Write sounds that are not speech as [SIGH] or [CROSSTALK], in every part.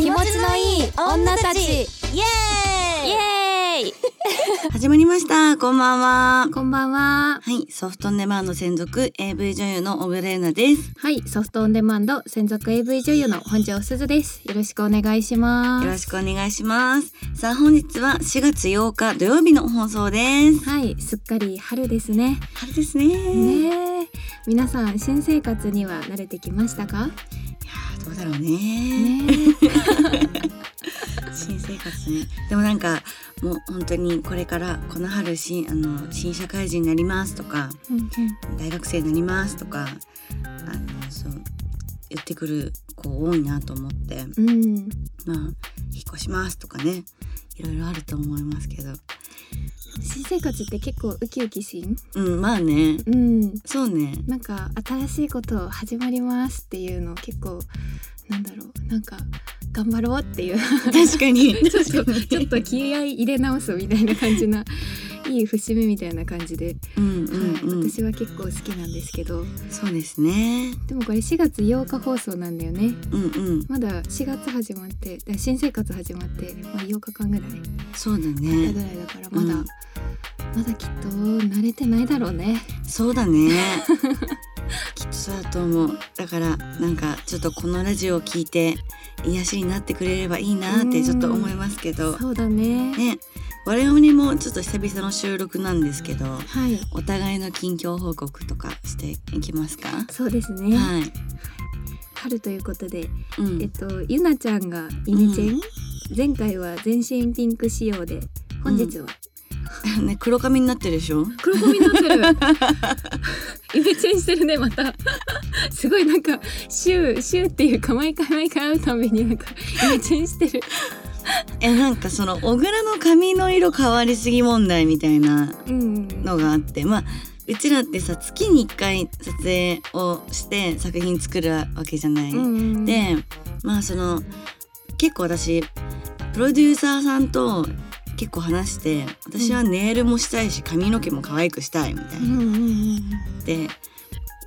気持ちのいい女たち。イエーイ。イエーイ。[LAUGHS] 始まりました。こんばんは。こんばんは。はい、ソフトオンデマンド専属 AV 女優の小倉優奈です。はい。ソフトオンデマンド専属 AV 女優の本庄すずです。よろしくお願いします。よろしくお願いします。さあ、本日は4月8日土曜日の放送です。はい。すっかり春ですね。春ですね。ねえ。皆さん新生活には慣れてきましたか？どうだろうね。ね [LAUGHS] 新生活ね。でもなんかもう本当にこれからこの春新あの新社会人になりますとかえうん。大学生になりますとかあのそう言ってくる子多いなと思って。うん、うん、まあ引っ越しますとかね。いろいろあると思いますけど新生活って結構ウキウキしん？うんまあね。うん。そうね。なんか新しいこと始まりますっていうの結構なんだろうなんか頑張ろうっていう。確かに。ちょっとちょっと気合い入れ直すみたいな感じないい節目みたいな感じで、うんはいうん。うん私は結構好きなんですけど。そうですね。でもこれ4月8日放送なんだよね。うんうん。まだ4月始まってだ新生活始まって、まあ、8日間ぐらい。そうだね。ぐらいだからまだ、うん。まだきっと慣れてないだろうね。そうだね [LAUGHS] きっとそうだと思う。だからなんかちょっとこのラジオを聞いて癒しになってくれればいいなってちょっと思いますけど。そうだね。ね。我々にもちょっと久々の収録なんですけど。はい。お互いの近況報告とかしていきますか？そうですね、はい、春ということでうん。えっとゆなちゃんがイメチェン、前回は全身ピンク仕様で本日は、[LAUGHS] ね黒髪になってるでしょ？黒髪になってる。[LAUGHS] イメチェンしてるねまた。すごいなんか週週っていうか毎回毎回会うたびになんかイメチェンしてる。[LAUGHS] えなんかその小倉の髪の色変わりすぎ問題みたいなうん。のがあってまあうちらってさ月に1回撮影をして作品作るわけじゃない。うん。でまあその結構私プロデューサーさんと結構話して私はネイルもしたいし髪の毛も可愛くしたいみたいうんな。うんうんで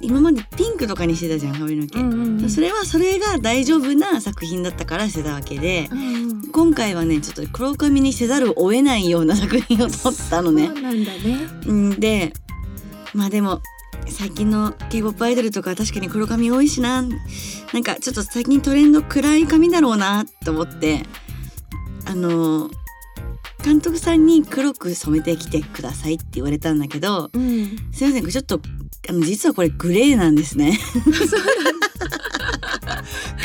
今までピンクとかにしてたじゃん髪の毛。うんうんうんそれはそれが大丈夫な作品だったからしてたわけで。うん今回はねちょっと黒髪にせざるを得ないような作品を撮ったのねそう。なんだねうんでまあでも最近の K-POP アイドルとか確かに黒髪多いしななんかちょっと最近トレンド暗い髪だろうなと思ってあの監督さんに黒く染めてきてくださいって言われたんだけどうん。すいませんちょっとあの実はこれグレーなんですね。[LAUGHS]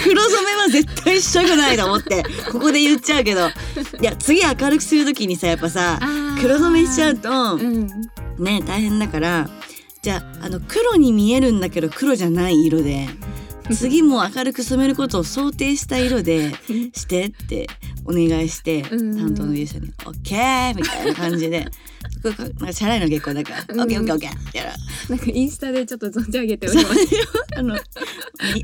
黒染めは絶対したくないと思ってここで言っちゃうけど。いや次明るくする時にさやっぱさ黒染めしちゃうとうん。ね大変だからじゃああの黒に見えるんだけど黒じゃない色で [LAUGHS] 次も明るく染めることを想定した色でしてってお願いしてうん。担当の技術者に「オッケー!」みたいな感じで。[LAUGHS] なんかチャラいの結構だから「うん。オッケーオッケーオッケー」ってやらなんかインスタでちょっと存じ上げております。あのい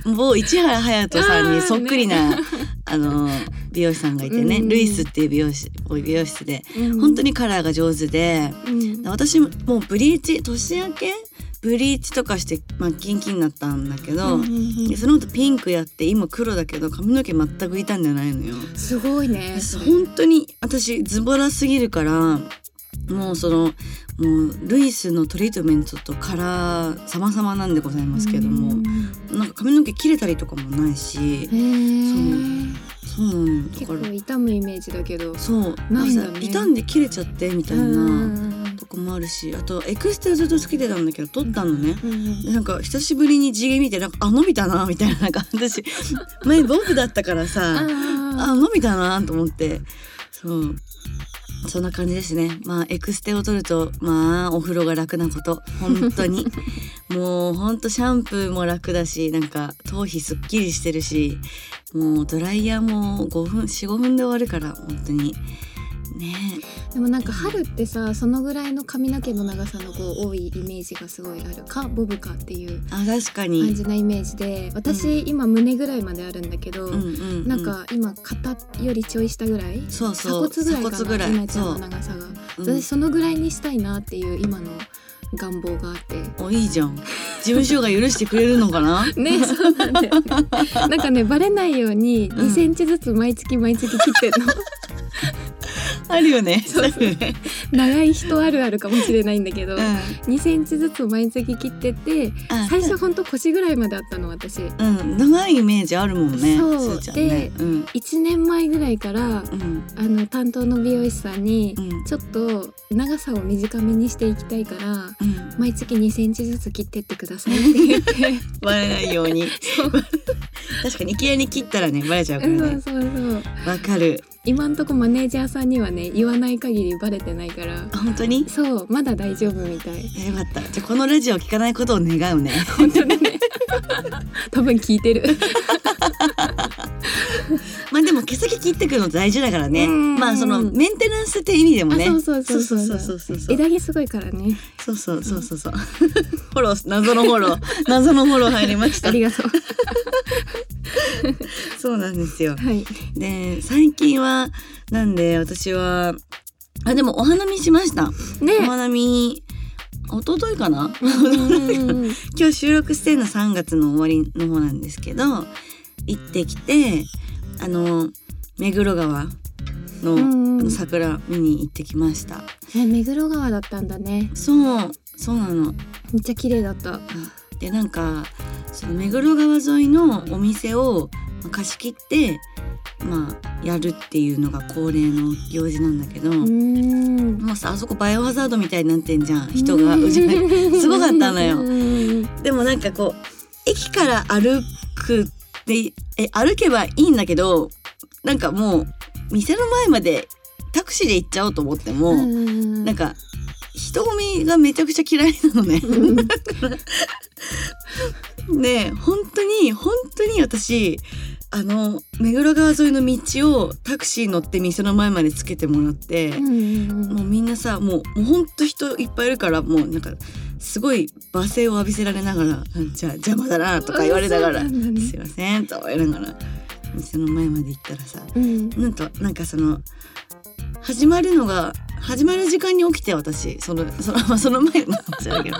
某市原隼人さんにそっくりなあの美容師さんがいてね、うん。ルイスっていう美容師美容室で。うん。本当にカラーが上手で、うん。私ももうブリーチ年明けブリーチとかしてまあキンキンになったんだけど、でその後ピンクやって今黒だけど髪の毛全く傷んでないのよ。すごいね。本当に私ズボラすぎるからもうそのもうルイスのトリートメントとカラー様々なんでございますけども、うんなんか髪の毛切れたりとかもないしへー。そうなのよだ結構痛むイメージだけど。そう。ないんだね。傷んで切れちゃってみたいなとこもあるしあとエクステをずっとつけてたんだけど取ったのね。でなんか久しぶりに地毛見てなんかあ伸びたなみたいななんか私前ボブだったからさああ伸びたなと思って。そう。そんな感じですね。まあエクステを取るとまあお風呂が楽なこと。本当に。[LAUGHS] もうほんとシャンプーも楽だしなんか頭皮すっきりしてるしもうドライヤーも5分45分で終わるから本当にね。でもなんか春ってさそのぐらいの髪の毛の長さの子多いイメージがすごいある。かボブかっていうあ確か感にじなイメージで私、今胸ぐらいまであるんだけど、うんうん、うん、なんか今肩よりちょい下ぐらい？鎖そうそう。骨ぐらいかな？ちゃんの長さが、うん。私そのぐらいにしたいなっていう今の願望があって。おいいじゃん。事務所が許してくれるのかな？[LAUGHS] ね、そうなんだよね。なんかね、バレないようにうん2センチずつ毎月毎月切ってんの。[LAUGHS] あるよね。そうそう。[LAUGHS] 長い人あるあるかもしれないんだけど、うん。2センチずつ毎月切ってって、あ最初ほんと腰ぐらいまであったの私。うん。長いイメージあるもんねそう。ね。うん。1年前ぐらいからうん。あの担当の美容師さんにうん。ちょっと長さを短めにしていきたいからうん。毎月2センチずつ切ってってくださいって言って。[LAUGHS] バレないように。[LAUGHS] そう。確かにいきなり切ったらねバレちゃうからそうねそうそう。わかる今んとこマネージャーさんにはね言わない限りバレてないから。あ本当に？そうまだ大丈夫みたい。よかった。じゃあこのラジオ聞かないことを願うね。本当にね。多分聞いてる [LAUGHS] まあでも毛先切ってくるの大事だからね。まあそのメンテナンスって意味でもね。そうそうそうそうそうそう枝毛すごいからね。そうそうそうそうそう。フォロー謎のフォロー [LAUGHS] 謎のフォロー入りました。ありがとう。[LAUGHS] そうなんですよ。で最近はなんで私はあでもお花見しました。ね、お花見一昨日かな？[LAUGHS] 今日収録してるの3月の終わりの方なんですけど行ってきてあの目黒川の,、うんうん。桜見に行ってきました。え目黒川だったんだね。そうそうなの。めっちゃ綺麗だった。でなんかその目黒川沿いのお店をまあ貸し切ってまあやるっていうのが恒例の行事なんだけど、もうさあそこバイオハザードみたいになってんじゃん。人がうじゃないすごかったのよ。うん。でもなんかこう駅から歩くってえ歩けばいいんだけどなんかもう店の前までタクシーで行っちゃおうと思っても、うんなんか人混みがめちゃくちゃ嫌いなのね。うん [LAUGHS] ね本当に本当に私あの目黒川沿いの道をタクシー乗って店の前までつけてもらって、うんもうみんなさもうもうほんと人いっぱいいるからもうなんかすごい罵声を浴びせられながら「じゃあ邪魔だな」とか言われながらね。すいません」とか言いながら店の前まで行ったらさうん。なんとなんかその始まるのが始まる時間に起きて私。そのその, [LAUGHS] まあ、その前の話だけど。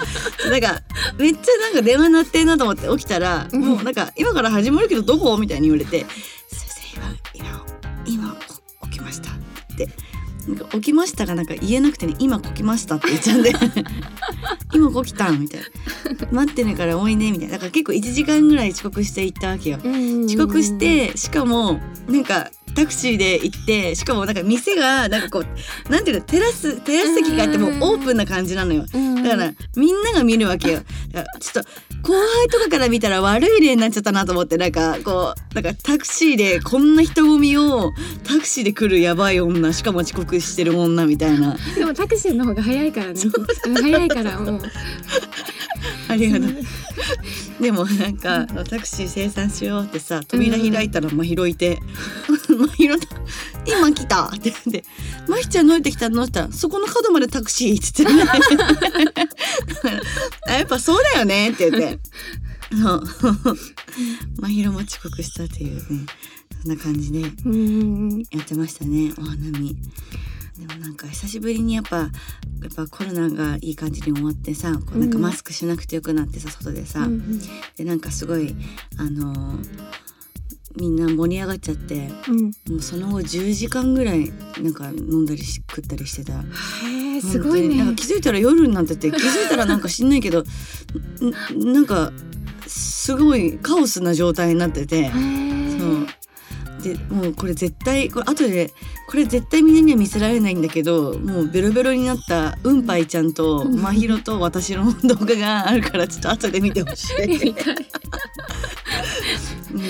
なんかめっちゃなんか電話鳴ってんなと思って起きたら、うん。もうなんか今から始まるけどどこ？みたいに言われて「すいません今今今起きました」ってなんか起きましたがなんか言えなくてね今起きましたって言っちゃうんで [LAUGHS] 今起きたみたいな待ってねから多いねみたいなだから結構1時間ぐらい遅刻して行ったわけよ。うん遅刻してしかもなんかタクシーで行ってしかもなんか店がなんかこうなんていうのテラステラス席があってもうオープンな感じなのよ。うんだからみんなが見るわけよ。だからちょっと後輩とかから見たら悪い例になっちゃったなと思ってなんかこうなんかタクシーでこんな人混みをタクシーで来るやばい女しかも遅刻してる女みたいな。でもタクシーの方が早いからね。うん早いからもう。ありがとう。でもなんかタクシー生産しようってさ扉開いたら真宙いて「真宙だ今来た!」って言って「まひちゃん乗りてきたの?」って言ったら「そこの角までタクシー」って言ってあ [LAUGHS] やっぱそうだよね。って言って。そう。[LAUGHS] 真宙も遅刻したっていうね。そんな感じでうん。やってましたね。お花見。でもなんか久しぶりにやっぱやっぱコロナがいい感じに終わってさこうなんかマスクしなくてよくなってさ外でさ、うん。でなんかすごいあのーみんな盛り上がっちゃってうん。もうその後10時間ぐらいなんか飲んだりし食ったりしてた。へえすごいね。なんか気づいたら夜になってて気づいたらなんか知んないけどんなんかすごいカオスな状態になってて。そうでもうこれ絶対これ後でこれ絶対みんなには見せられないんだけどもうベロベロになったうんぱいちゃんとうんまひろと私の動画があるからちょっと後で見てほしい。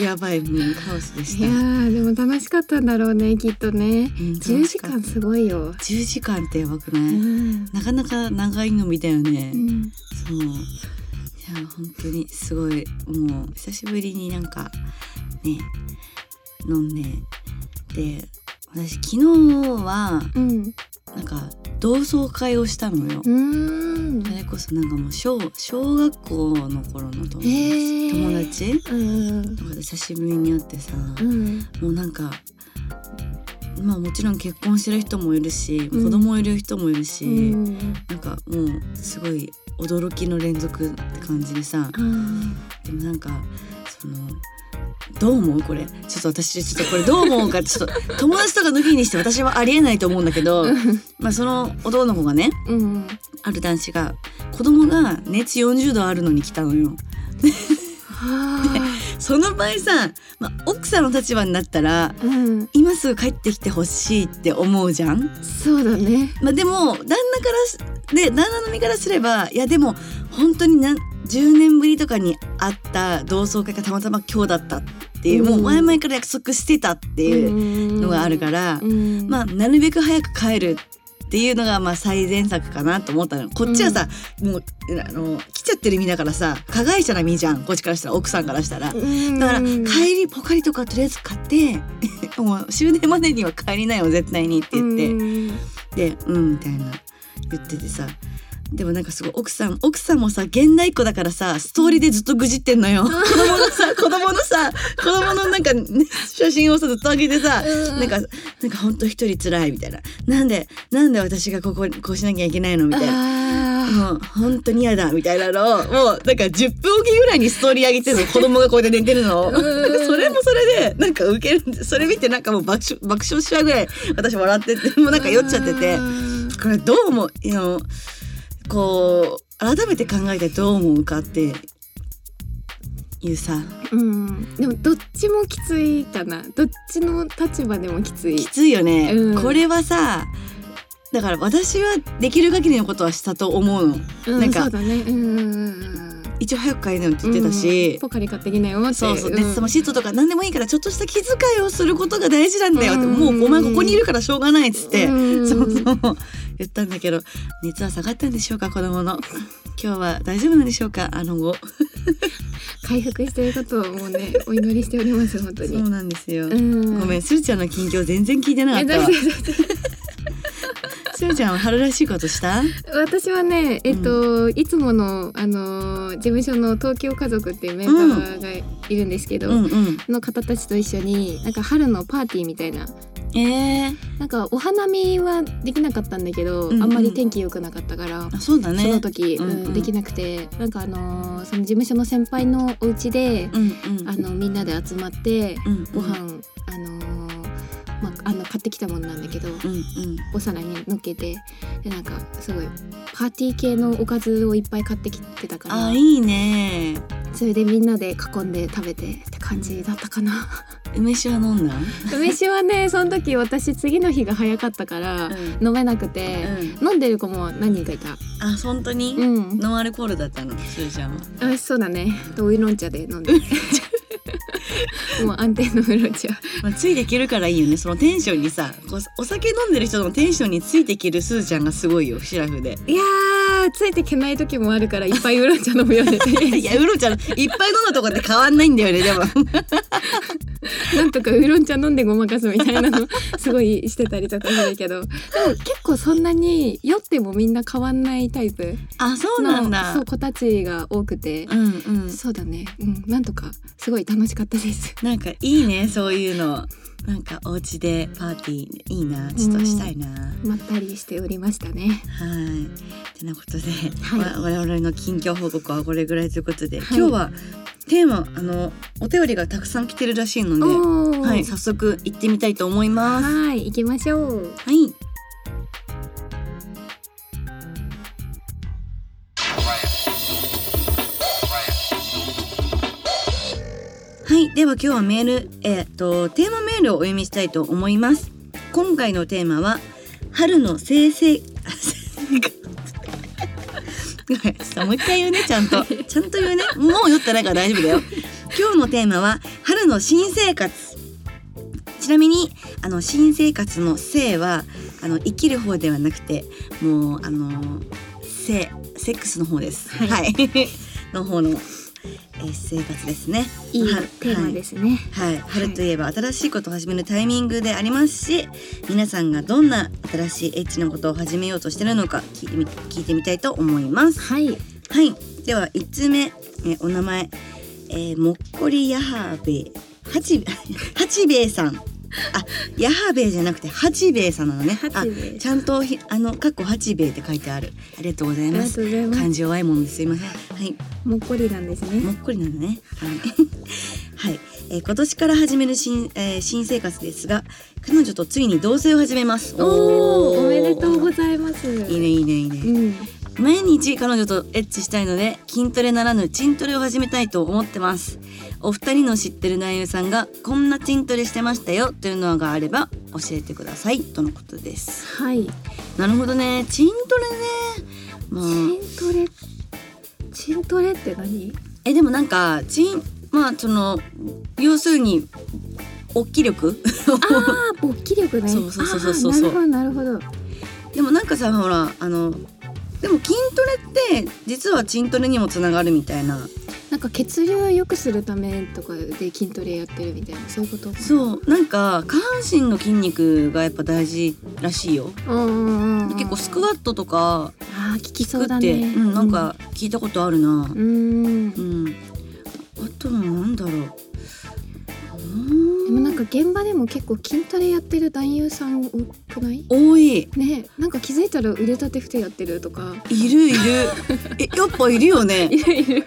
やばい、もうカオスでしいた。やーでも楽しかったんだろうねきっとねうん10時間すごいよ10時間ってやばくない、うんなかなか長いのみたいよね。うんそう。いや本当にすごいもう久しぶりになんかね飲んで。で私昨日はうん。なんか同窓会をしたのよ。うん。それこそなんかもう小小学校の頃の友達,、友達？うんなんか久しぶりに会ってさ、うん。もうなんかまあもちろん結婚してる人もいるし、うん。子供いる人もいるし、うん。なんかもうすごい驚きの連続って感じでさ。あーでもなんかそのどう思うこれ？ちょっと私ちょっとこれどう思うかちょっと [LAUGHS] 友達とか抜きにして私はありえないと思うんだけどまあその男の子がねうんある男子が子供が熱40度あるのに来たのよ。はその場合さ、まあ、奥さんの立場になったらあうん。今すぐ帰ってきてほしいって思うじゃん？そうだね。まあ、でも旦那からしで旦那の身からすればいやでも本当になん10年ぶりとかに会った同窓会がたまたま今日だったっていう、うん。もう前々から約束してたっていうのがあるから、うん。まあなるべく早く帰るっていうのがまあ最善策かなと思ったの。こっちはさ、もうあの来ちゃってる身だからさ加害者な身じゃん。こっちからしたら奥さんからしたら。うん。だから帰りポカリとかとりあえず買って [LAUGHS] もう終電までには帰りなよ絶対にって言って、うん。でうんみたいな。言っててさでもなんかすごい奥さん奥さんもさ現代っ子だからさストーリーでずっとぐじってんのよ。子供のさ [LAUGHS] 子供のさ子供のなんか、ね、写真をさずっと上げてさ、うんなんかなんかほんと一人辛いみたいな。なんでなんで私がこここうしなきゃいけないのみたいな。あもう本当に嫌だみたいなのをもうなんか10分おきぐらいにストーリー上げてるの [LAUGHS] 子供がこうやって寝てるのそれもそれでなんかウケるそれ見てなんかもう爆笑爆笑しちゃうぐらい私笑っててもうなんか酔っちゃってて。これどう思う？いやこう改めて考えてどう思うかっていうさ。うん。でもどっちもきついかな。どっちの立場でもきつい。きついよね、うん。これはさだから私はできる限りのことはしたと思うの。うんなんかそうだね。うん一応早く帰るよって言ってたし、うんポカリ買ってきなよって。そうそう。で、ん。そのシートとか何でもいいからちょっとした気遣いをすることが大事なんだよって、うん。もうお前ここにいるからしょうがないっつって、うん。そうそう言ったんだけど熱は下がったんでしょうか子供の。今日は大丈夫なんでしょうかあの後。回復していることをもうね [LAUGHS] お祈りしております本当に。そうなんですよ、うん。ごめんするちゃんの近況全然聞いてなかったわ。[LAUGHS] [LAUGHS] するちゃんは春らしいことした？夫私はねえっと、いつものあの事務所の東京家族っていうメンバーがいるんですけど、うんうん。の方たちと一緒になんか春のパーティーみたいなえー、なんかお花見はできなかったんだけど、うんうん。あんまり天気良くなかったから、あそうだね。その時、うんうん。うんできなくてなんかあのーその事務所の先輩のお家で、うんうん。あのみんなで集まってうんご飯、あのーまあ、あの買ってきたものなんだけど、うんうん。お皿に乗っけてでなんかすごいパーティー系のおかずをいっぱい買ってきてたからあいいね。それでみんなで囲んで食べてって感じだったかな。梅酒は飲んだ？梅酒はねその時私次の日が早かったから、うん。飲めなくて、うん。飲んでる子も何人かいた。あ本当に、うん。ノンアルコールだったの？すーちゃんは？そうだね。とウーロン茶で飲んで [LAUGHS] もう安定のウーロン茶まあ、ついていけるからいいよね。そのテンションにさこうお酒飲んでる人のテンションについていけるすーちゃんがすごいよシラフで。いやーついていけない時もあるからいっぱいウーロン茶飲むよね [LAUGHS] いやウーロン茶いっぱい飲んだとこって変わんないんだよねでも [LAUGHS] なんとかウーロン茶飲んでごまかすみたいなの [LAUGHS] すごいしてたりとかするけど。でも結構そんなに酔ってもみんな変わんないタイプ。あそうなんのだそう子たちが多くて、うんうん。そうだね。うん。なんとかすごい楽しかったです。なんかいいねそういうのなんかお家でパーティーいいなちょっとしたいな、まったりしておりましたね。はい。てなことで、はい。わ我々の近況報告はこれぐらいということで、はい。今日はテーマあのお便りがたくさん来てるらしいので、はい早速行ってみたいと思います。はい行きましょう。はい。はい、では今日はメール、えーっとテーマメールをお読みしたいと思います。今回のテーマは春の生成もう一回言うねちゃんと。ちゃんと言うね。もう酔ってないから大丈夫だよ。今日のテーマは春の新生活。ちなみにあの新生活の生はあの生きる方ではなくてもうあの性セックスの方です。はい。の方の、えー生活ですね。いいはテーマですね、はい、春とい。えば新しいことを始めるタイミングでありますし皆さんがどんな新しいエッチなことを始めようとしてるのか聞いてみ聞いてみたいと思います。はい。はい。では1つ目えお名前、えーもっこりやはべ。はちはちべいさんあヤハベイじゃなくて八兵衛さんなのね。あちゃんとひあのかっこ八兵衛って書いてある。ありがとうございます。漢字弱いもんです。いません。はい。もっこりなんですね。もっこりなのね。はい。[LAUGHS] はい、えー今年から始める新、えー新生活ですが、彼女とついに同棲を始めます。おおおめでとうごいざいます。いいねいいねいいね。うん毎日彼女とエッチしたいので、筋トレならぬ筋トレを始めたいと思ってます。お二人の知ってる男優さんがこんな筋トレしてましたよというのがあれば教えてくださいとのことです。はいなるほどね。筋トレね。まあ。筋トレ筋トレって何？えでもなんかチンまあその要するに大き力？ああ勃起力ね [LAUGHS] そうそうそうそうそうなるほどなるほどでもなんかさほらあのでも筋トレって実は筋トレにもつながるみたいな。なんか血流を良くするためとかで筋トレやってるみたいなそういうことそう。なんか下半身の筋肉がやっぱ大事らしいよ。うんうんうん。うん結構スクワットとかあー効きそうだね。うん、なんか聞いたことあるな。うん。うん、あとはなんだろううでもなんか現場でも結構筋トレやってる男優さん多くない？多い。ねなんか気づいたら腕立て伏せやってるとか。いるいる。えやっぱいるよね。[LAUGHS] いるいる。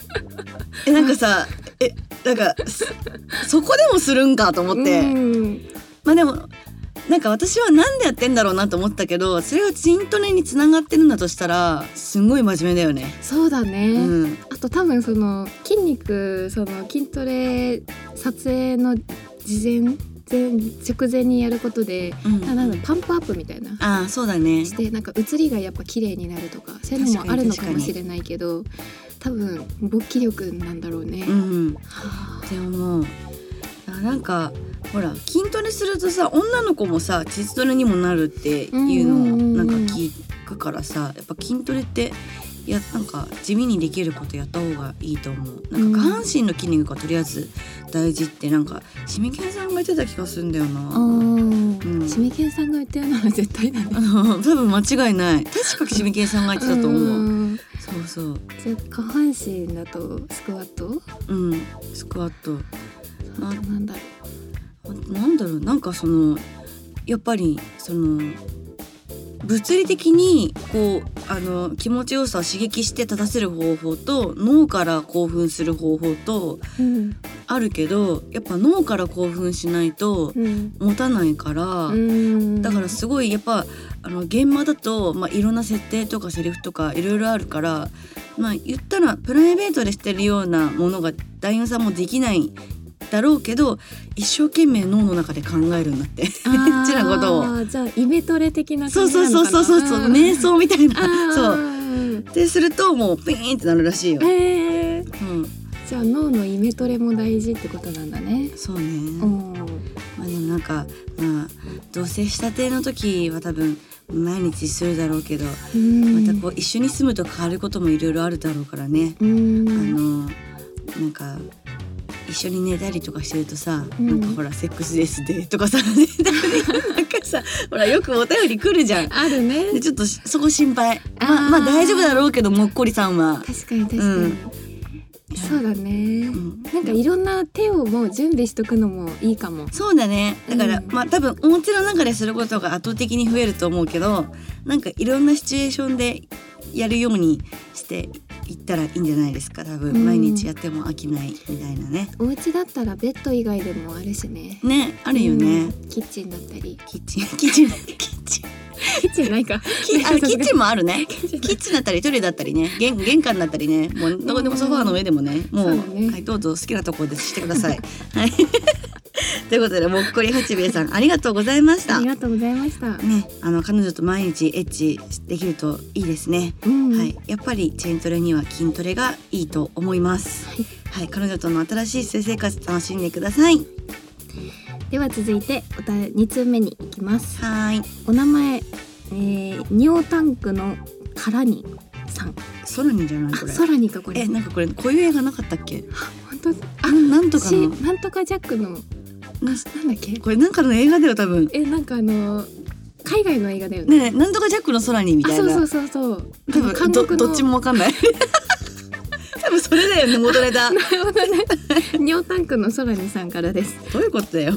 えなんかさえなんかそそこでもするんかと思って、うん。まあでもなんか私はなんでやってんだろうなと思ったけどそれが筋トレにつながってるんだとしたらすんごい真面目だよね。そうだね、うん、あと多分その筋肉その筋トレ撮影の事前前直前にやることで、うんななんだパンプアップみたいなああそうだね。してなんか写りがやっぱ綺麗になるとかそういうのもあるのかもしれないけど多分勃起力なんだろうね。うん、はあでももうあなんかほら筋トレするとさ女の子もさ膣トレにもなるっていうのをなんか聞くからさやっぱ筋トレっていやなんか地味にできることやった方がいいと思う。なんか下半身の筋肉がとりあえず大事ってなんかしみけんさんが言ってた気がするんだよあな。ーん。しみけんさんが言ってるなら絶対だね。あの多分間違いない。確かしみけんさんが言ってたと思う。うん。そうそう。じゃあ下半身だとスクワット？うん。スクワット。なんだろあなんだろうなんかそのやっぱりその物理的にこうあの気持ちよさを刺激して立たせる方法と脳から興奮する方法とう。うん。あるけどやっぱ脳から興奮しないとうん。持たないから、うん。だからすごいやっぱあの現場だと、まあ、いろんな設定とかセリフとかいろいろあるからまあ言ったらプライベートでしてるようなものが男優さんもできないだろうけど一生懸命脳の中で考えるんだって。[LAUGHS] ちゃなことを。じゃあイメトレ的なそうそうそうそうそうそう瞑想みたいな。そう。うでするともうピーンってなるらしいよ。へえうん、じゃあ脳のイメトレも大事ってことなんだね。そうね、うん。まあでもなんかまあ同棲したての時は多分毎日するだろうけどうん。またこう一緒に住むと変わることもいろいろあるだろうからね。うん。あのなんか一緒に寝たりとかしてるとさ、うん。なんかほらセックスレスでとかさ、ね、[LAUGHS] なんかさほらよくお便り来るじゃん。あるね。でちょっとしそこ心配。まあまあ大丈夫だろうけどもっこりさんは。確かに確かに、うん。そうだね、うん。なんかいろんな手をもう準備しとくのもいいかも。そうだね。だから、うん。まあ多分お家の中ですることが圧倒的に増えると思うけどなんかいろんなシチュエーションでやるようにしていったらいいんじゃないですか。多分、うん。毎日やっても飽きないみたいなね。お家だったらベッド以外でもあるしね。ねあるよね、うん。キッチンだったり。キッチン。[LAUGHS] キッチン。キッチン。キッチンないか。キあ [LAUGHS] キッチンもあるね。キッチンだ。ったりトイレだったりね。玄玄関だったりね。もうどこでもソファーの上でもね。もうね。はいどうぞ好きなところでしてください。[LAUGHS] はい [LAUGHS] ということでもっこり八兵衛さんありがとうございましたありがとうございました、ね、あの彼女と毎日エッチできるといいですね。うんはい、やっぱりチェーントレには筋トレがいいと思います。はいはい、彼女との新しい性生活楽しんでください。では続いておた2通目に行きますはーい、お名前、えー、尿タンクの空にさん空にじゃないあこれ。空にかこれえ、なんかこれこういう映画なかったっけ？本当あ、なんとか。なんとかジャックのななんだっけ？これなんかの映画だよ多分。えなんかあの海外の映画だよね。ねえ、なんとかジャックの空にみたいな。あそうそうそうそう。多分ど韓国の。どっちもわかんない。[LAUGHS] 多分それだよね元ネタ。なるほどね尿タンクの空にさんからです。どういうことだよ。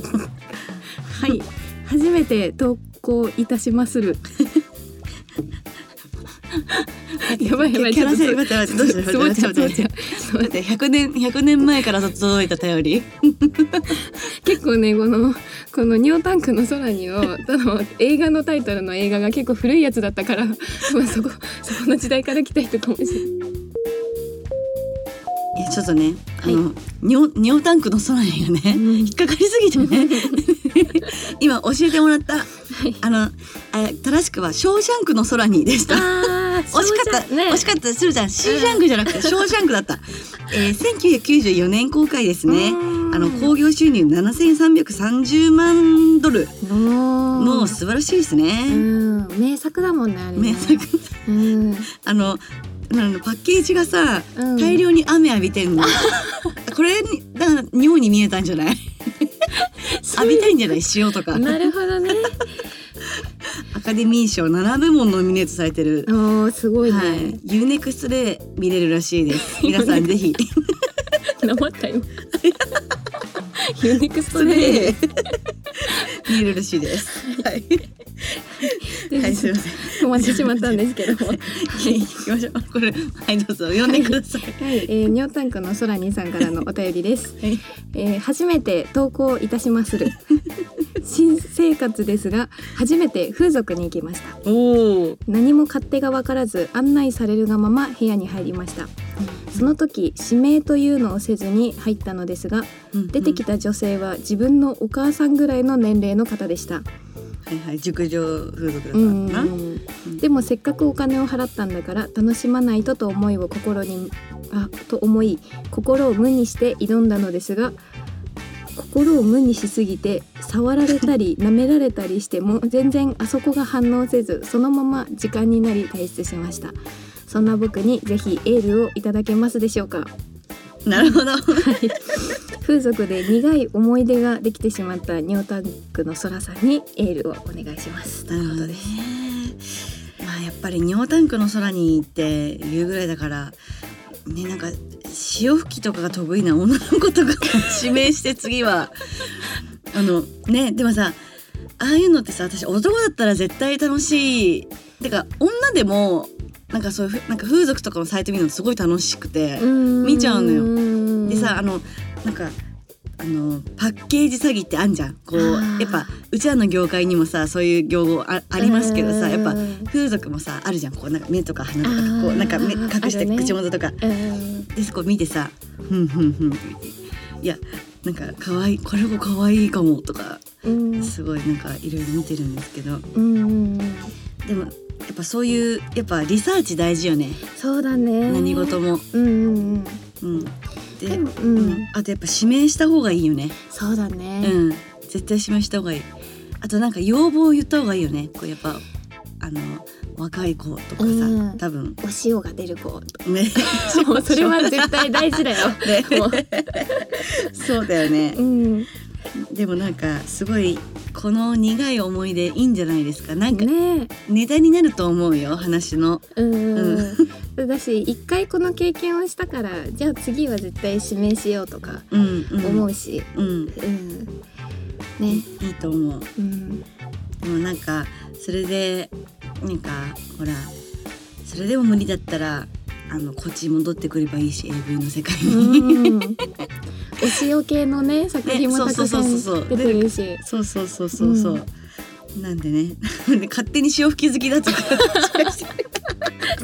はい。初めて投稿いたしまする。[LAUGHS] やばいやばい。キャラちょっと設定待って待ってどうしたつぼっちゃうつぼっちゃう待って。100年100年前から届いた便り結構ねこのこのニョータンクの空にをただ映画のタイトルの映画が結構古いやつだったから、[LAUGHS] まあ、そこそこの時代から来た人かもしれない。いやちょっとね、はい。あの尿尿タンクの空にがね、うん。引っかかりすぎてね [LAUGHS] 今教えてもらった、あのあ正しくはショーシャンクの空にでした。[LAUGHS] 惜しかった、ね。惜しかった。するじゃん。シーシャンクじゃなくて [LAUGHS] ショーシャンクだった、えー、1994年公開ですね。うん。あの興行収入7330万ドル。ももう素晴らしいですうね、ん。名作だもんねあれね。名作。うん。あのあのパッケージがさうん。大量に雨浴びてんの、これにだから尿に見えたんじゃない？[LAUGHS] 浴びたいんじゃない？塩とか。なるほどね。[LAUGHS] アカデミー賞7部門ノミネートされてる、おーすごいね、はい、 U-NEXT で見れるらしいです。[LAUGHS] 皆さんぜひ。なまったよ。 U-NEXT で見れるらしいです。はい、[LAUGHS] はい、すいません止まってしまったんですけども [LAUGHS] 行きましょうこれはいどうぞ読んでくださいはい、えー、ニョータンクの空にさんからのお便りです。[LAUGHS] はいえー、初めて投稿いたしまする。新生活ですが、初めて風俗に行きました。おお何も勝手が分からず、案内されるがまま部屋に入りました。その時、指名というのをせずに入ったのですが、出てきた女性は自分のお母さんぐらいの年齢の方でした。はいはい熟女風俗だったうん。な、でもせっかくお金を払ったんだから楽しまないとと思いを心にあと思い心を無にして挑んだのですが心を無にしすぎて触られたり [LAUGHS] 舐められたりしても全然あそこが反応せずそのまま時間になり退出しました。そんな僕にぜひエールをいただけますでしょうか？なるほど。風俗で苦い思い出ができてしまったニョータンクの空さんにエールをお願いします。なるほどね。まあやっぱり尿タンクの空に行って言うぐらいだからねなんか潮吹きとかが得意な女の子とかを指名して次はあのねでもさああいうのってさ私男だったら絶対楽しい。てか女でもなんかそういうふなんか風俗とかのサイト見るのすごい楽しくて、見ちゃうのよ。よでさあのなんかあのパッケージ詐欺ってあんじゃん。こうやっぱうちらの業界にもさそういう業語あありますけどさうんやっぱ風俗もさあるじゃん。こうなんか目とか鼻とかこうなんか目隠して口元とか。うん。でそこ見てさ「ふんふんふん」って言っていやなんか可愛いこれも可愛いかもとかうん。すごいなんかいろいろ見てるんですけど。でもやっぱそういうやっぱリサーチ大事よね。そうだね。何事も。うんうんうん。うん、ででもううん。ん、あとやっぱ指名した方がいいよね。そうだね。うん、絶対指名した方がいい。あとなんか要望を言った方がいいよね。こうやっぱあの若い子とかさ、うん。多分。お塩が出る子ね。[LAUGHS] もうそれは絶対大事だよ。[LAUGHS] ね。[LAUGHS] そうだよね。う。んでもなんかすごいこの苦い思い出いいんじゃないですか？なんかねネタになると思うよ話の。うんうんだし一回この経験をしたからじゃあ次は絶対指名しようとかうんうん。思うん。うんねいいと思う。うんでもなんかそれでなんかほらそれでも無理だったらあのこっちに戻ってくればいいし AV の世界に。[LAUGHS] うんお塩系のね作品もたくさん出てるし。そうそうそうそうそう。なんでね。勝手に潮吹き好きだとか。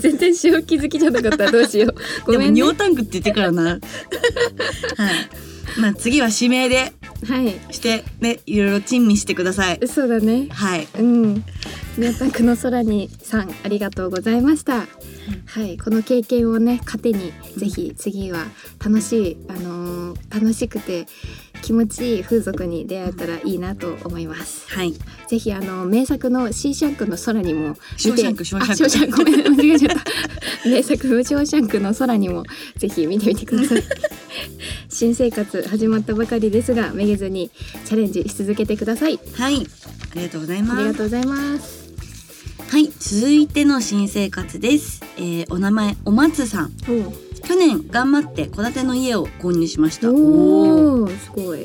全然塩気づきじゃなかったらどうしよう。[LAUGHS] ごめんね。尿タンクって言ってからな。[LAUGHS] はい。まあ次は指名で。はい。してねいろいろ珍味してください。そうだね。はい。うん宮田区の空にさんありがとうございました、はいこの経験をね糧にぜひ次は楽しいあのー楽しくて気持ちいい風俗に出会えたらいいなと思います。はい。ぜひあの名作のシーシャンクの空にもショーシャンク。ショーシャンクごめん間違えちゃった。[LAUGHS] 名作のショーシャンクの空にもぜひ見てみてください。新生活始まったばかりですがめげずにチャレンジし続けてください。はい。ありがとうございありますがとうございます。はい続いての新生活です、えー、お名前お松さん。去年頑張って戸建ての家を購入しました。おおー。すごい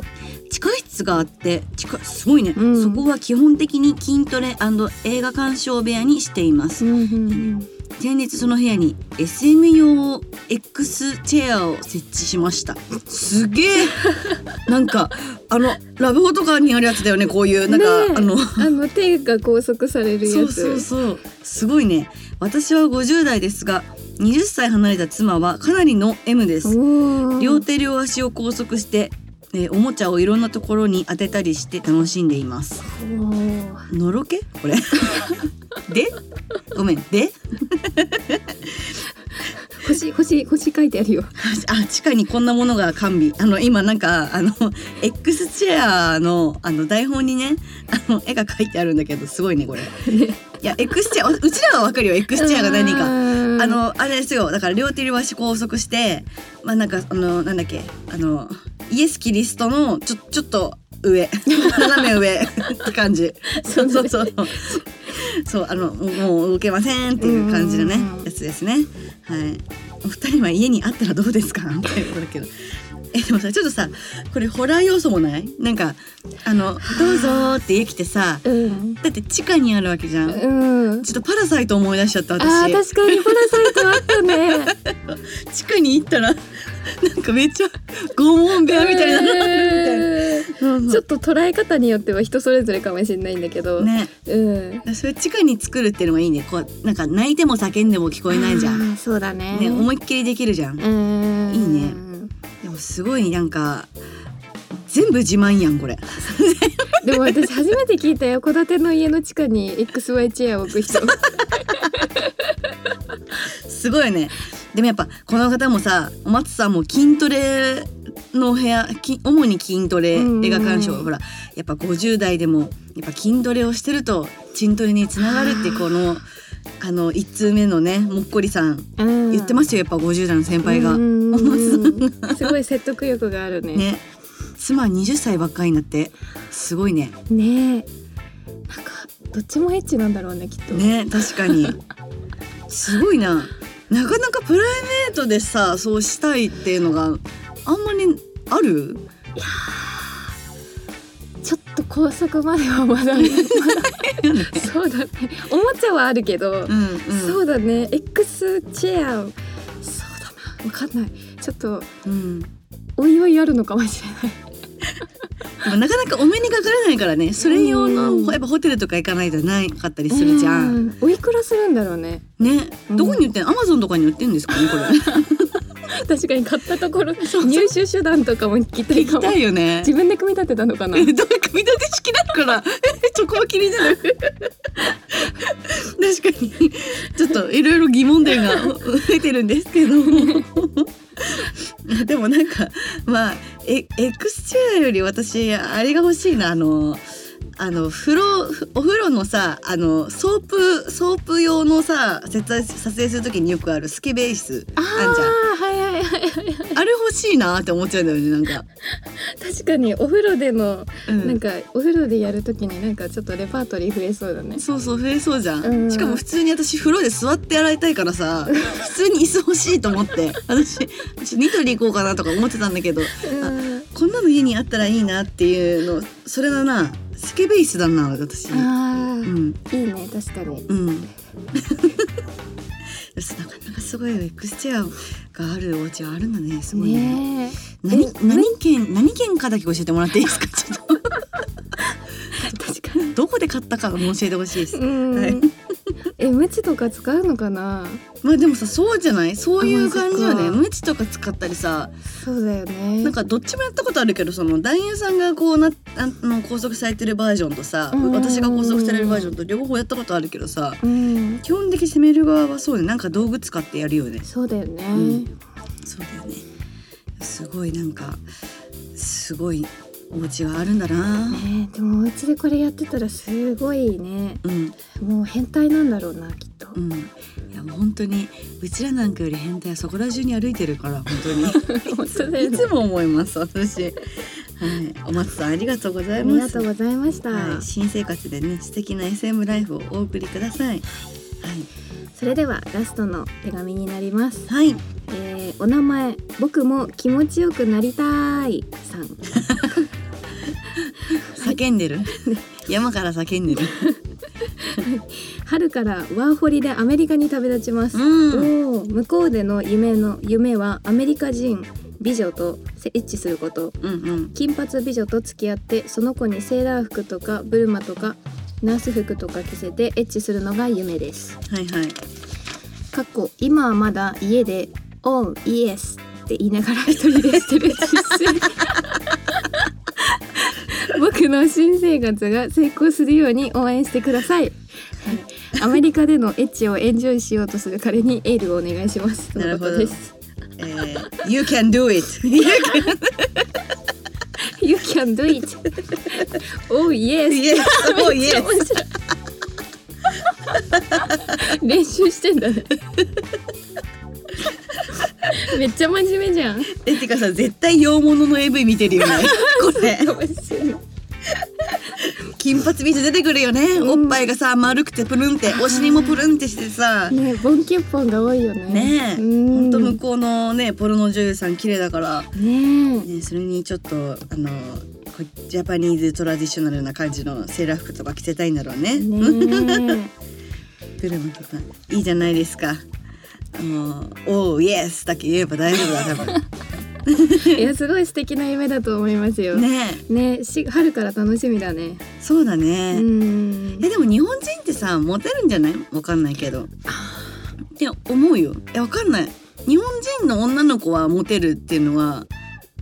地下室があって地下すごいね、うん。そこは基本的に筋トレ映画鑑賞部屋にしています、うんうん先日その部屋に SM 用 X チェアを設置しました。すげえ。[LAUGHS] なんかあのラブホとかにあるやつだよねこういうなんか、ねえ。あの。あの手が拘束されるやつ。そうそうそう。すごいね。私は50代ですが20歳離れた妻はかなりの M です。両手両足を拘束して、えーおもちゃをいろんなところに当てたりして楽しんでいます。のろけ？これ。[LAUGHS] で？ごめん。で？星星星書いてあるよ。あ地下にこんなものが完備。あの今なんかあの X チェアのあの台本にねあの絵が描いてあるんだけどすごいねこれ。[LAUGHS] いや X チェアうちらはわかるよ X チェアが何かか。あのあれですよ。だから両手両足拘束してまあなんかあのなんだっけ。あのイエス・キリストのちょちょっと上。斜め上。って感じ。そうそうそう。そう。あのもう動けませんっていう感じのねうん。やつですね。はい。お二人は家にあったらどうですか？っていうことだけど。えでもさちょっとさこれホラー要素もない？なんかあの「どうぞ」って家来てさうん。だって地下にあるわけじゃん。うん。ちょっとパラサイト思い出しちゃったあ私ー確かにパラサイトあったね。[LAUGHS] 地下に行ったらなんかめっちゃ拷問部屋みたいになるみたいな。ちょっと捉え方によっては人それぞれかもしれないんだけど、ね、うん。それ地下に作るっていうのがいいね。こうなんか泣いても叫んでも聞こえないじゃん。そうだね。ね、思いっきりできるじゃん。いいね。でもすごいなんか全部自慢やんこれ。[LAUGHS] でも私初めて聞いたよ戸建ての家の地下に XY チェアを置く人。すごいね。でもやっぱこの方もさ、お松さんも筋トレの部屋、き主に筋トレうんうん映画鑑賞、ほらやっぱ50代でもやっぱ筋トレをしてると筋トレにつながるってこのあ。の一通目のねもっこりさん言言ってますよやっぱ50代の先輩が。すごい説得力があるねね。ね妻20歳ばっかりになって。すごいね。え。なんかどっちもエッチなんだろうねきっと。ね確かに。すごいな。なかなかプライベートでさそうしたいっていうのがあんまりある？ちょっと高速まではまだまだ [LAUGHS] そうだね。おもちゃはあるけど、うんうん。そうだね。X チェアそうだな。わかんない。ちょっとうん。おいおいあるのかもしれないなかなかお目にかかれないからね。それ用のうんやっぱホテルとか行かないとないかったりするじゃん。うん。おいくらするんだろうね。ね。うん。どこに売ってんの？アマゾンとかに売ってんですかねこれ。[LAUGHS] 確かに買ったところ [LAUGHS] そう。入手手段とかも聞きたいかも。痛いよね。自分で組み立てたのかな？え [LAUGHS] どう組み立て式だから。そこは気になる確かに。ちょっといろいろ疑問点が増えてるんですけどでもなんかまあエクスチュアより私あれが欲しいな。あのあの風呂お風呂のさあのソープソープ用のさ撮影する時によくあるスケベ椅子あんじゃん。はい。はいはいはいあれ欲しいなって思っちゃうんだよねなんか、確かにお風呂での、うん。なんかお風呂でやるときになんかちょっとレパートリー増えそうだね。そうそう増えそうじゃん、うん。しかも普通に私風呂で座って洗いたいからさ普通に椅子欲しいと思って私私ニトリ行こうかなとか思ってたんだけどうん。こんなの家にあったらいいなっていうのそれだなスケベイスだな私。うあん。ーいいね確かに。うん。[LAUGHS] なかなかすごい X チェアがあるお家はあるんだねすごいね。ね何え何県何県かだけ教えてもらっていいですか？[LAUGHS] ちょっと。確かに。どこで買ったかも教えてほしいです。うん、はい。えムチとか使うのかな？まあでもさそうじゃない？そういう感じよね。あそっか。ムチとか使ったりさ。そうだよね。なんかどっちもやったことあるけどその男優さんがこうなあの拘束されてるバージョンとさ私が拘束されるバージョンと両方やったことあるけどさうん。基本的に攻める側はそうね。なんか道具使ってやるよね。そうだよね、うん。そうだよね。すごいなんかすごいお家があるんだな。ねでもお家でこれやってたらすごいね。うん。もう変態なんだろうなきっと。うん。いやもう本当にうちらなんかより変態はそこら中に歩いてるから本当に。[LAUGHS] 本当ね。いつも思います私。はい。お松さんありがとうござあいます。りがとうございました、はい、新生活でね素敵な SM ライフをお送りください。それではラストの手紙になります、はい、はい、えーお名前僕も気持ちよくなりたいさん [LAUGHS] 叫んでる。[LAUGHS] 山から叫んでる。春からワーホリでアメリカに旅立ちます、うん。向こうでの夢の夢はアメリカ人美女とエッチすること。うんうん。金髪美女と付き合ってその子にセーラー服とかブルマとかナース服とか着せてエッチするのが夢です。はいはい。かっこ今はまだ家で「オーイエス」って言いながら一人でしてる実践僕の新生活が成功するように応援してください、はい、アメリカでのエッチをエンジョイしようとする彼にエールをお願いします。とのことです。えー You can do it. [LAUGHS] You can do it. Oh yes. Yes. Oh [LAUGHS] yes. [LAUGHS] 練習してんだね [LAUGHS] めっちゃ真面目じゃん。えてかさ絶対洋物の AV 見てるよね。[LAUGHS] これ。金髪美女出てくるよね、うん。おっぱいがさ丸くてプルンってお尻もプルンってしてさ。ねボンキュッポンが多いよね。ねえ。うん。ほんと向こうのねポルノ女優さん綺麗だから、ねね、それにちょっとあのこジャパニーズトラディショナルな感じのセーラー服とか着せたいんだろうね。え。ねプルムとか。いいじゃないですか。あの「おーイエス」だけ言えば大丈夫だ多分。えいやすごい素敵な夢だと思いますよねねし春から楽しみだねそうだうね。んえでも日本人ってさモテるんじゃない？わかんないけど。って思うよ。えわかんない。日本人の女の子はモテるっていうのは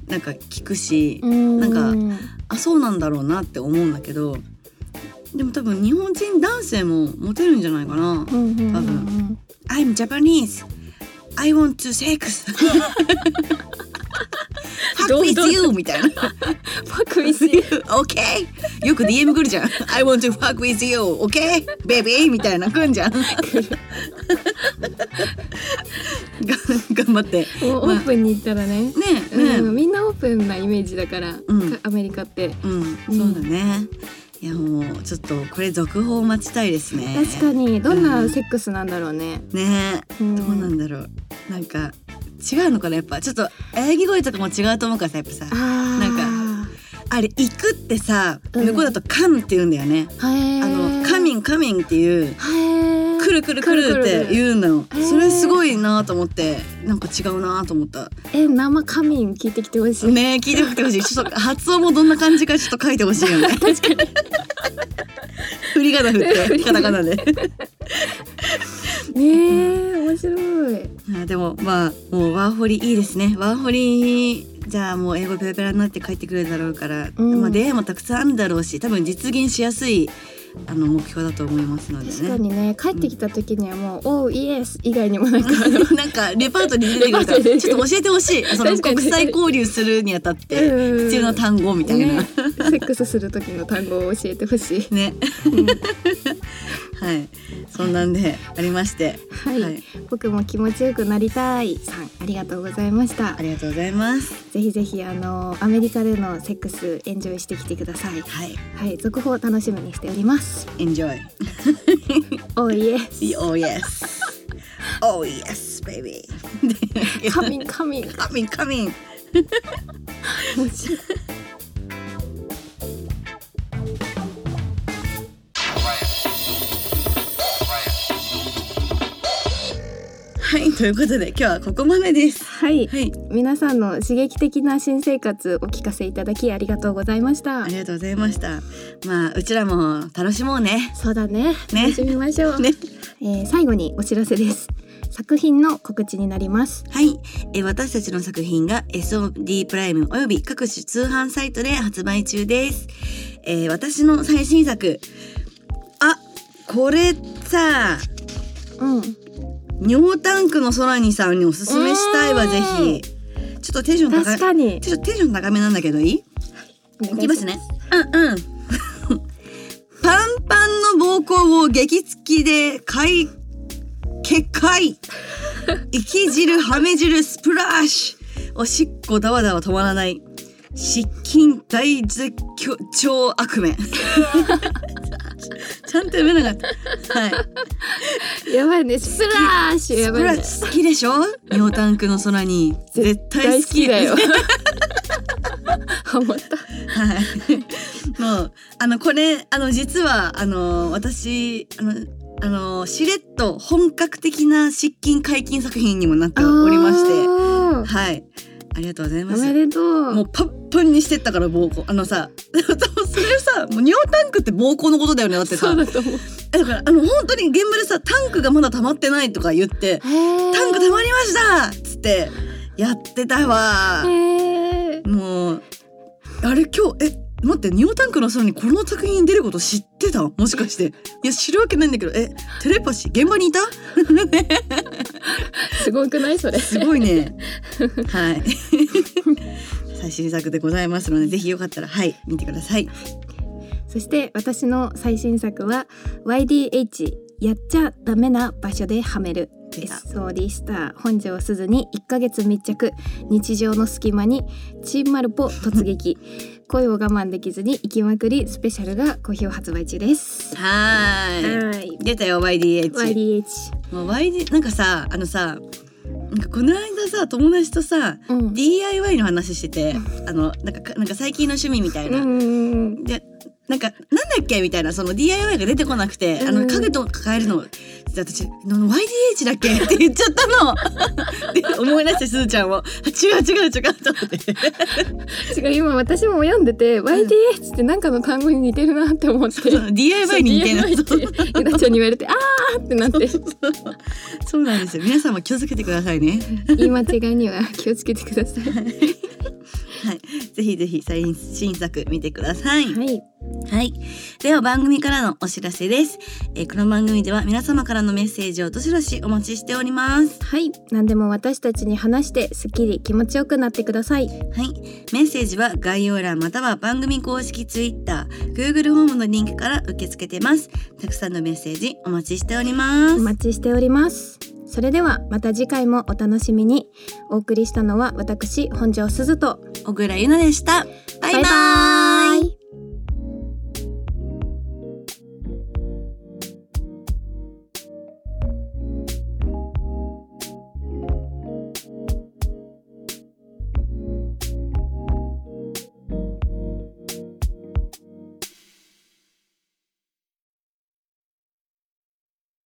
なんか聞くし、なんかあそうなんだろうなって思うんだけどでも多分日本人男性もモテるんじゃないかな。うんうんうん多分 I'm Japanese. I want to sex. Fuck [LAUGHS] どう with you みたいな。ファクミス OK? よく DM 来るじゃん。I want to fuck with you. OK? Baby? みたいな来んじゃん。が [LAUGHS] 頑張って。もうオープンに行ったらねね。うん、みんなオープンなイメージだから、うんかアメリカってうん、そうだね。いやもうちょっとこれ続報待ちたいですね。確かに。どんなセックスなんだろうね、ね。え、うん。どうなんだろう。なんか違うのかな？やっぱちょっと演技声とかも違うと思うからさやっぱさ。なんかあれ行くってさうん。向こうだとカムって言うんだよね。あのカミンカミンっていうへー来る来る来るって言うのそれすごいなと思ってなんか違うなと思った。え生カミン聞いてきてほしい、ねえ聞いてみてほしい。ちょっと発音もどんな感じかちょっと書いてほしいよね。確かに。振り仮名振って [LAUGHS] カタカナで。ねえ面白い。あでもまあもうワーホリいいですね。ワーホリじゃあもう英語ペラペラになって帰ってくるだろうから、うん。まあ出会いもたくさんあるだろうし多分実現しやすいあの目標だと思いますのでね。確かにね帰ってきた時にはもう「おーイエス」以外にもなんか [LAUGHS] なんかレパートリーに出てくるからちょっと教えてほしい。その国際交流するにあたってうん。必要な単語みたいな。ね。セックスする時の単語を教えてほしい。ね。うんはい。そんなんでありまして。はい、はい。僕も気持ちよくなりたいさんありがとうございました。あ。りがとうございます。ぜひぜひあのアメリカでのセックスエンジョイしてきてください。はい。はい、続報楽しみにしております。enjoy oh yes。oh yes oh yes baby. [LAUGHS] coming coming [LAUGHS] はいということで今日はここまでですはい、はい皆さんの刺激的な新生活お聞かせいただきありがとうございましたあ。りがとうございましたまあうちらも楽しもうねそうだね。ね楽しみましょう。ねえー最後にお知らせです。作品の告知になります。はい、えー私たちの作品が SOD プライムおよび各種通販サイトで発売中です。えー私の最新作、あ、これさ、うん。尿タンクの空にさんにおすすめしたいわ、うんぜひ。ちょっとテンション高い。確かに。ちょっとテンション高めなんだけどいい？いきますね。うんうん。[LAUGHS] パンパンの膀胱を激突きで解決壊生き汁はめ汁スプラッシュおしっこだわだわ止まらない失禁大絶叫悪夢ちゃんと読めなかったはいやばいね。スプラッシュやばいね。好きでしょ？尿タンクの空に絶対好きだよ。ハマったはい。もうあのこれあの実はあの私あのあのしれっと本格的な失禁解禁作品にもなっておりまして、はい。ありがとうございまおす。めでとうもうパンパンにしてったから膀胱あのさ [LAUGHS] それさもう尿タンクって膀胱のことだよねだってさそうだと思うだからあの本当に現場でさタンクがまだ溜まってないとか言って「タンク溜まりました!」っつってやってたわ。もうあれ今日え待ってニオタンクの空にこの作品に出ること知ってた？もしかして。いや知るわけないんだけど。えテレパシー？現場にいた？[LAUGHS] すごくない？それ。すごいね。はい。最新作でございますのでぜひよかったらはい見てください。そして私の最新作は YDH やっちゃダメな場所ではめる。出た。SOD スター。本庄すずに1ヶ月密着。日常の隙間にチームマルポ突撃恋を我慢できずに行きまくりスペシャルが好評発売中です。はーい。はい。出たよ YDH YDH もう YD なんかさあのさなんかこの間さ友達とさうん。DIY の話しててあのなんかなんか最近の趣味みたいな、うん。でなんかなんだっけみたいなその DIY が出てこなくて、あうん。の家具とか変えるので私の YDH だっけ？って言っちゃったの。[LAUGHS] で思い出してすずちゃんも。あ違う違う違うと思って。違う今私も読んでて YDH ってなんかの単語に似てるなって思って。そう DIY に似てるゆなちゃんに言われてあーってなって。そうなんですよ。皆さんも気をつけてくださいね。言い間違いには気をつけてください [LAUGHS] はいぜひぜひ最新作見てくださいはいはい。では番組からのお知らせです。えーこの番組では皆様からのメッセージをどしどしお待ちしております。はい何でも私たちに話してすっきり気持ちよくなってくださいはい。メッセージは概要欄または番組公式 Twitter、Google ホームのリンクから受け付けてます。たくさんのメッセージお待ちしております。お待ちしておりますそれではまた次回もお楽しみに。お送りしたのは私本庄すずと。小倉優奈でした。バイババイバーイ